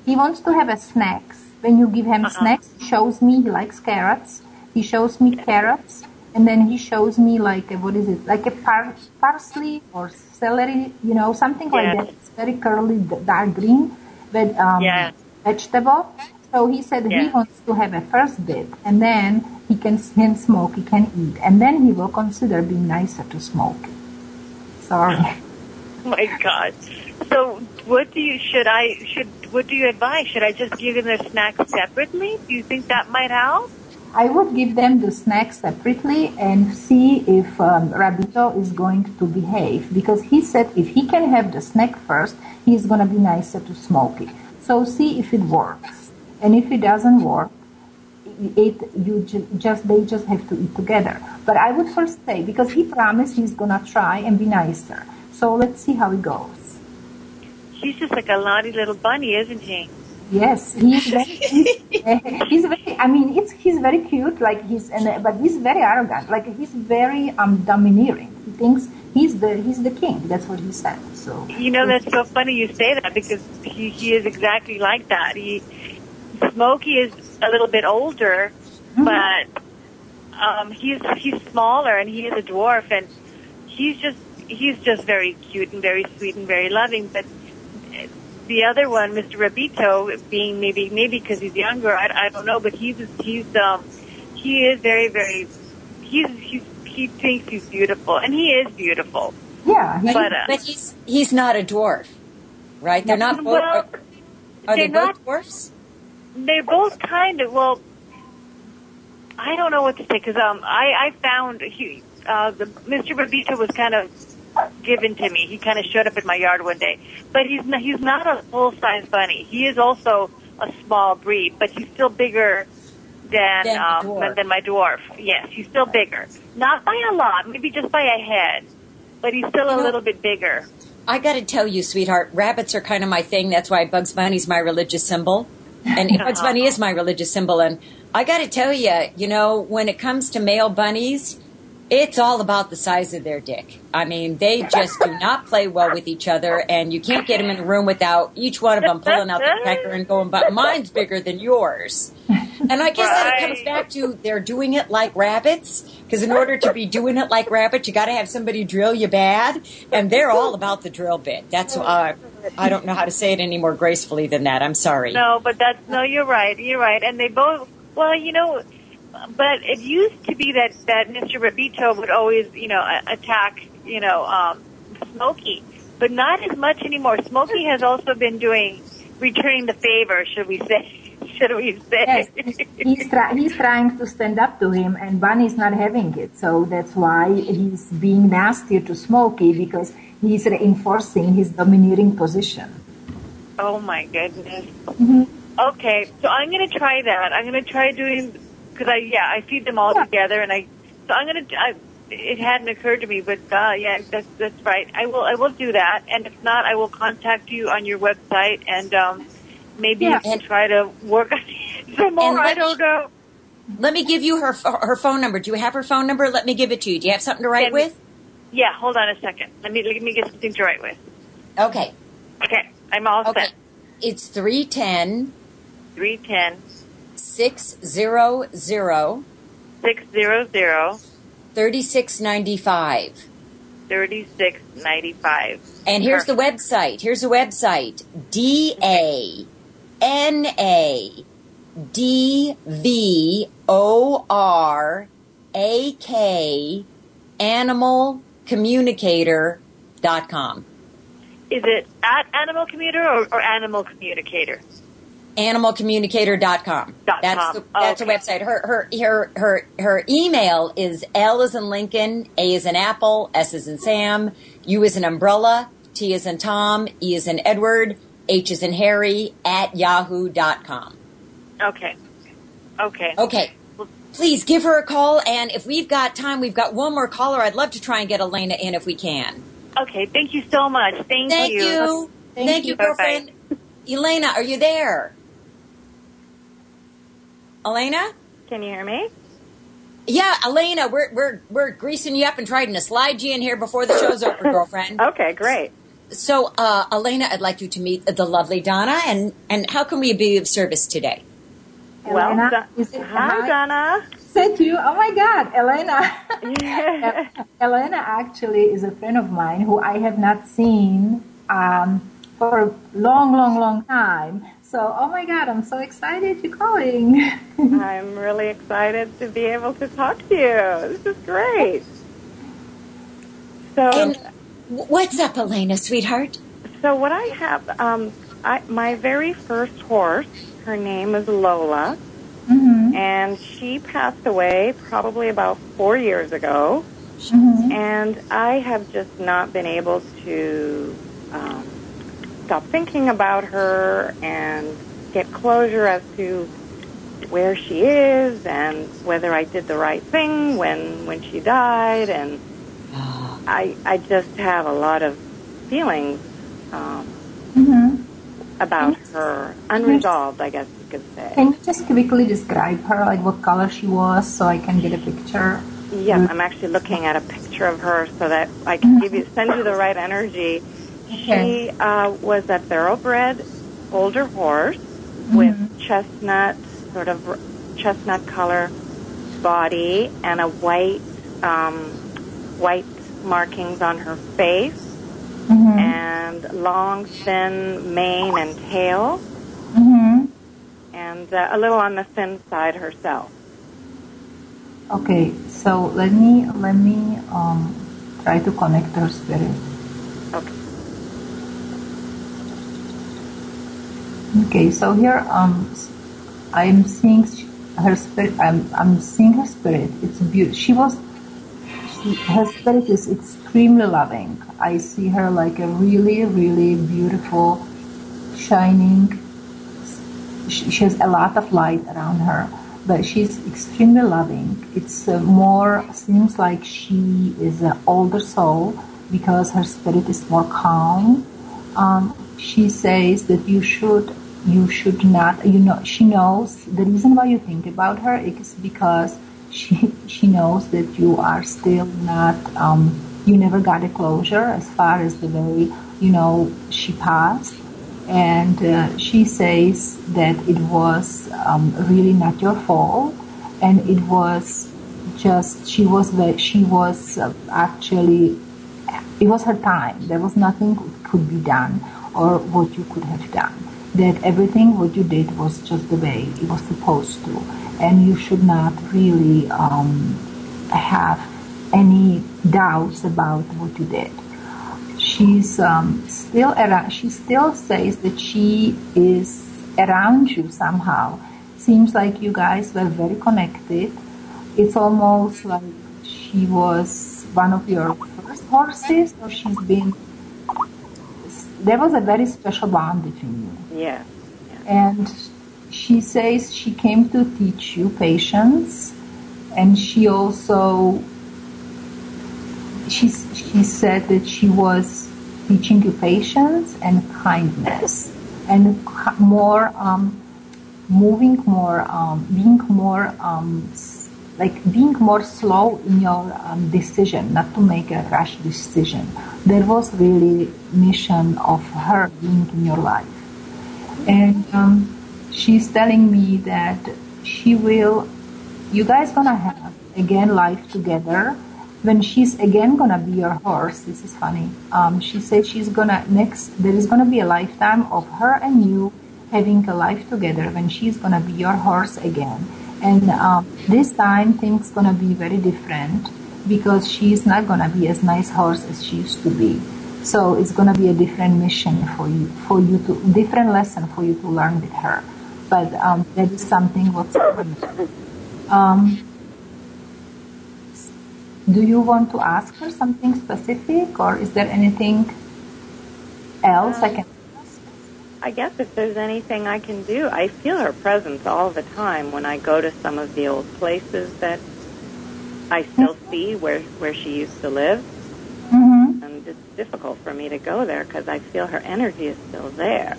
[SPEAKER 4] He wants to have a snacks. When you give him
[SPEAKER 14] Uh-huh.
[SPEAKER 4] snacks, he shows me he likes carrots. He shows me carrots, and then he shows me like a, what is it? Like a par- parsley or celery, you know, something like
[SPEAKER 14] Yes.
[SPEAKER 4] that. It's very curly, dark green, but um, vegetable. So he said he wants to have a first bit, and then he can then smoke. He can eat, and then he will consider being nicer to smoke. Sorry.
[SPEAKER 14] Oh my God. So what do you, should I, should, what do you advise? Should I just give them the snacks separately? Do you think that might help?
[SPEAKER 4] I would give them the snacks separately and see if um, Rabito is going to behave because he said if he can have the snack first, he's going to be nicer to Smokey. So see if it works, and if it doesn't work, it you ju- just they just have to eat together. But I would first say because he promised he's going to try and be nicer. So let's see how it goes.
[SPEAKER 14] He's just like a naughty little bunny, isn't he?
[SPEAKER 4] Yes, he's very, he's, he's very. I mean, it's he's very cute. Like he's, and but he's very arrogant. Like he's very um domineering. He thinks he's the he's the king. That's what he said. So
[SPEAKER 14] You know, that's so funny you say that because he, he is exactly like that. He, Smokey is a little bit older, but um, he's he's smaller and he is a dwarf and he's just he's just very cute and very sweet and very loving. But the other one, Mr. Rabito, being maybe maybe because he's younger, I, I don't know, but he's he's um he is very very he's he's he thinks he's beautiful and he is beautiful.
[SPEAKER 4] yeah,
[SPEAKER 6] But,
[SPEAKER 14] But, uh,
[SPEAKER 6] but he's he's not a dwarf, right? They're not both.
[SPEAKER 14] Well,
[SPEAKER 6] Are, are they
[SPEAKER 14] they're
[SPEAKER 6] both
[SPEAKER 14] not-
[SPEAKER 6] dwarfs?
[SPEAKER 14] They're both kind of well. I don't know what to say because um, I I found he uh, the Mr. Rabito was kind of given to me. He kind of showed up in my yard one day, but he's not, he's not a full size bunny. He is also a small breed, but he's still bigger than
[SPEAKER 6] Than
[SPEAKER 14] um, than, than my dwarf. Yes, he's still bigger, not by a lot, maybe just by a head, but he's still a
[SPEAKER 6] know-
[SPEAKER 14] little bit bigger.
[SPEAKER 6] I got to tell you, sweetheart, rabbits are kind of my thing. That's why Bugs Bunny's my religious symbol. And Bugs Bunny is my religious symbol. And I got to tell you, you know, when it comes to male bunnies, it's all about the size of their dick. I mean, they just do not play well with each other, and you can't get them in a room without each one of them pulling out the pecker and going, but mine's bigger than yours. And I guess that it comes back to they're doing it like rabbits, because in order to be doing it like rabbits, you got to have somebody drill you bad, and they're all about the drill bit. That's uh, I don't know how to say it any more gracefully than that. I'm sorry.
[SPEAKER 14] No, but that's no. You're right. You're right. And they both. Well, you know, but it used to be that that Mr. Rabito would always, you know, attack, you know, um, Smokey, but not as much anymore. Smokey has also been doing returning the favor, should we say? Should we say?
[SPEAKER 4] yes, he's try, he's trying to stand up to him, and Bunny's not having it. So that's why he's being nastier to Smokey because he's reinforcing his domineering position.
[SPEAKER 14] Oh my goodness.
[SPEAKER 4] Mm-hmm.
[SPEAKER 14] Okay, so I'm gonna try that. I'm gonna try doing because I yeah I feed them all together and I so I'm gonna I, it hadn't occurred to me but uh, yeah that's that's right I will I will do that and if not I will contact you on your website and um maybe
[SPEAKER 6] Yeah.
[SPEAKER 14] you can try to work some more
[SPEAKER 6] And
[SPEAKER 14] I don't know
[SPEAKER 6] Let me give you her her phone number. Do you have her phone number? Let me give it to you. Do you have something to write with?
[SPEAKER 14] yeah hold on a second let me let me get something to write with
[SPEAKER 6] Okay.
[SPEAKER 14] okay I'm all
[SPEAKER 6] Okay.
[SPEAKER 14] set
[SPEAKER 6] It's 310
[SPEAKER 14] three ten
[SPEAKER 6] 600
[SPEAKER 14] 600
[SPEAKER 6] 3695.
[SPEAKER 14] 3695.
[SPEAKER 6] And here's the website. Here's the website. D A N A D V O R A K animalcommunicator.com.
[SPEAKER 14] Is it at Animal Commuter or, or Animal Communicator?
[SPEAKER 6] Animalcommunicator.com.
[SPEAKER 14] Dot
[SPEAKER 6] That's
[SPEAKER 14] com.
[SPEAKER 6] the, that's
[SPEAKER 14] Okay.
[SPEAKER 6] a website. Her her her her her email is L as in Lincoln, A as in Apple, S as in Sam, U as in umbrella, T as in Tom, E as in Edward, H as in Harry at yahoo.com.
[SPEAKER 14] Okay. Okay.
[SPEAKER 6] Okay. Please give her a call and if we've got time, we've got one more caller. I'd love to try and get Elena in if we can.
[SPEAKER 14] Okay. Thank you so much. Thank,
[SPEAKER 6] Thank
[SPEAKER 14] you.
[SPEAKER 6] you. Thank, you,
[SPEAKER 14] Bye-bye.
[SPEAKER 6] girlfriend. Elena, are you there? Elena?
[SPEAKER 15] Can you hear me?
[SPEAKER 6] Yeah, Elena, we're we're we're greasing you up and trying to slide you in here before the show's over, girlfriend.
[SPEAKER 15] Okay, great.
[SPEAKER 6] So, uh, Elena, I'd like you to meet the lovely Dana, and and how can we be of service today?
[SPEAKER 15] Well,
[SPEAKER 4] Elena,
[SPEAKER 15] Don-
[SPEAKER 4] is
[SPEAKER 15] hi, Dana.
[SPEAKER 4] Say to you, oh my God, Elena. Elena actually is a friend of mine who I have not seen um, for a long, long, long time. So, oh my God, I'm so excited you're calling.
[SPEAKER 15] I'm really excited to be able to talk to you. This is great. So,
[SPEAKER 6] And what's up, Elena, sweetheart?
[SPEAKER 15] so what I have, um, I, my very first horse, her name is Lola,
[SPEAKER 4] Mm-hmm.
[SPEAKER 15] and she passed away probably about four years ago.
[SPEAKER 4] Mm-hmm.
[SPEAKER 15] And I have just not been able to stop thinking about her and get closure as to where she is and whether I did the right thing when when she died. And I I just have a lot of feelings um,
[SPEAKER 4] Mm-hmm.
[SPEAKER 15] about her, unresolved, I guess you could say.
[SPEAKER 4] Can you just quickly describe her, like what color she was, so I can get a picture?
[SPEAKER 15] Yeah, I'm actually looking at a picture of her so that I can give you send you the right energy. She uh, was a thoroughbred older horse with chestnut, sort of chestnut color body and a white, um, white markings on her face
[SPEAKER 4] Mm-hmm.
[SPEAKER 15] and long, thin mane and tail,
[SPEAKER 4] Mm-hmm.
[SPEAKER 15] and uh, a little on the thin side herself.
[SPEAKER 4] Okay, so let me let me um, try to connect her spirit.
[SPEAKER 15] Okay,
[SPEAKER 4] so here um, I'm seeing her spirit. I'm I'm seeing her spirit. It's beautiful. She was. She, her spirit is extremely loving. I see her like a really, really beautiful, shining. She, she has a lot of light around her, but she's extremely loving. It's uh, more seems like she is an older soul because her spirit is more calm. Um, she says that you should you should not you know she knows the reason why you think about her is because she she knows that you are still not um, you never got a closure as far as the way you know she passed. And uh, she says that it was um, really not your fault. And it was just she was she was uh, actually it was her time. There was nothing could be done or what you could have done. That everything what you did was just the way it was supposed to. And you should not really um, have any doubts about what you did. She's um, still around she still says that she is around you somehow. Seems like you guys were very connected. It's almost like she was one of your first horses or she's been there was a very special bond between you
[SPEAKER 15] Yeah.
[SPEAKER 4] and she says she came to teach you patience and she also she, she said that she was teaching you patience and kindness and more um, moving more um, being more um, like being more slow in your um, decision not to make a rash decision there was really mission of her being in your life and um, she's telling me that she will you guys gonna have again life together, when she's again gonna be your horse, this is funny. Um, she said she's gonna next. There is gonna be a lifetime of her and you having a life together when she's gonna be your horse again. And um, this time things gonna be very different because she's not gonna be as nice horse as she used to be. So it's gonna be a different mission for you, for you to different lesson for you to learn with her. But um, that is something what's coming. Um, do you want to ask her something specific, or is there anything else I can?
[SPEAKER 15] I guess if there's anything I can do, I feel her presence all the time when I go to some of the old places that I still see where where she used to live,
[SPEAKER 4] Mm-hmm.
[SPEAKER 15] and it's difficult for me to go there because I feel her energy is still there.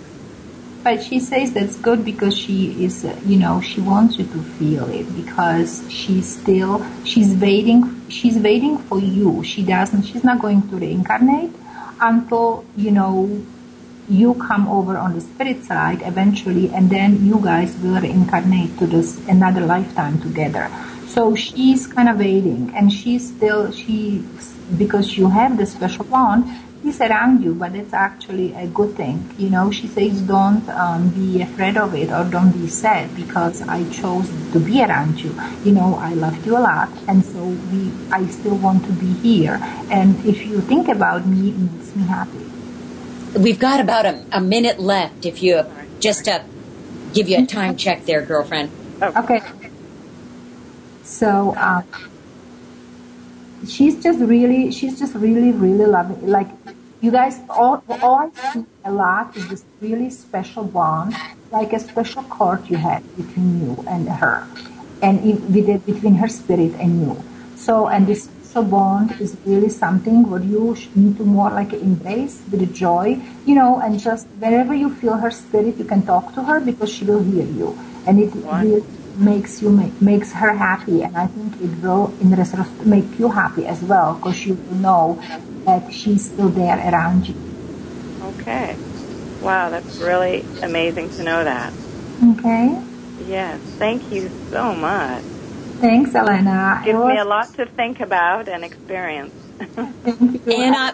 [SPEAKER 4] But she says that's good because she is, uh, you know, she wants you to feel it because she's still, she's waiting, she's waiting for you. She doesn't, she's not going to reincarnate until, you know, you come over on the spirit side eventually and then you guys will reincarnate to this another lifetime together. So she's kind of waiting and she's still, she, because you have this special bond, he's around you, but it's actually a good thing. You know, she says don't um, be afraid of it or don't be sad because I chose to be around you. You know, I loved you a lot, and so we, I still want to be here. And if you think about me, it makes me happy.
[SPEAKER 6] We've got about a, a minute left. If you just to give you a time check there, girlfriend.
[SPEAKER 4] Okay. So uh, she's just really, she's just really, really loving. Like you guys, all, all I see a lot is this really special bond, like a special cord you had between you and her, and in, between her spirit and you. So, and this special bond is really something what you need to more like embrace with joy, you know, and just wherever you feel her spirit, you can talk to her because she will hear you, and it really makes you make, makes her happy, and I think it will in retrospect make you happy as well because you will know that she's still there around you.
[SPEAKER 15] Okay. Wow, that's really amazing to know that.
[SPEAKER 4] Okay.
[SPEAKER 15] Yes, thank you so much.
[SPEAKER 4] Thanks, Elena. It
[SPEAKER 15] Gives me a lot to think about and experience.
[SPEAKER 6] Anna,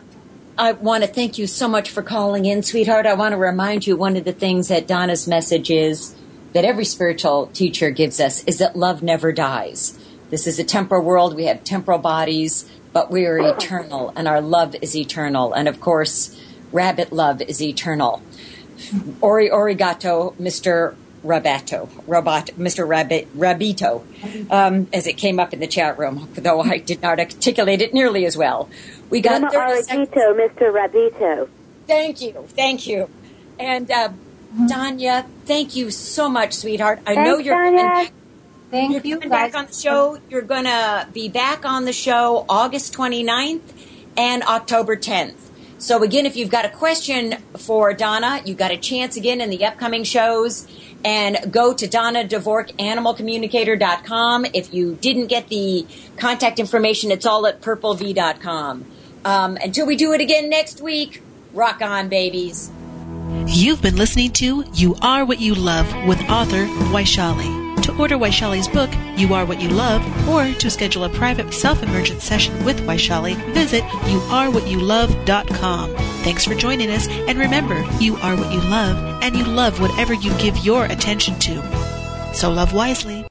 [SPEAKER 6] I want to thank you so much for calling in, sweetheart. I want to remind you one of the things that Dana's message is that every spiritual teacher gives us is that love never dies. This is a temporal world. We have temporal bodies, but we are eternal, and our love is eternal. And of course, rabbit love is eternal. Ori Origato, Mr. Rabato, Robot, Mr. Rabbit, Rabito, um, as it came up in the chat room, though I did not articulate it nearly as well. We got
[SPEAKER 13] Mama
[SPEAKER 6] 30 seconds.
[SPEAKER 13] Mr. Rabito.
[SPEAKER 6] Thank you, thank you. And uh, Danya, thank you so much, sweetheart. I know you're
[SPEAKER 13] Danya.
[SPEAKER 6] coming,
[SPEAKER 4] Thank
[SPEAKER 6] you're
[SPEAKER 4] you,
[SPEAKER 6] coming
[SPEAKER 4] guys.
[SPEAKER 6] back on the show. You're going to be back on the show August 29th and October 10th. So again, if you've got a question for Dana, you've got a chance again in the upcoming shows. And go to DanaDvorakAnimalCommunicator.com. If you didn't get the contact information, it's all at purplev.com. Um, until we do it again next week, rock on, babies.
[SPEAKER 5] You've been listening to You Are What You Love with author Vaishali. To order Vaishali's book, You Are What You Love, or to schedule a private self-emergent session with Waishali, visit youarewhatyouLove.com. Thanks for joining us, and remember, you are what you love, and you love whatever you give your attention to. So love wisely.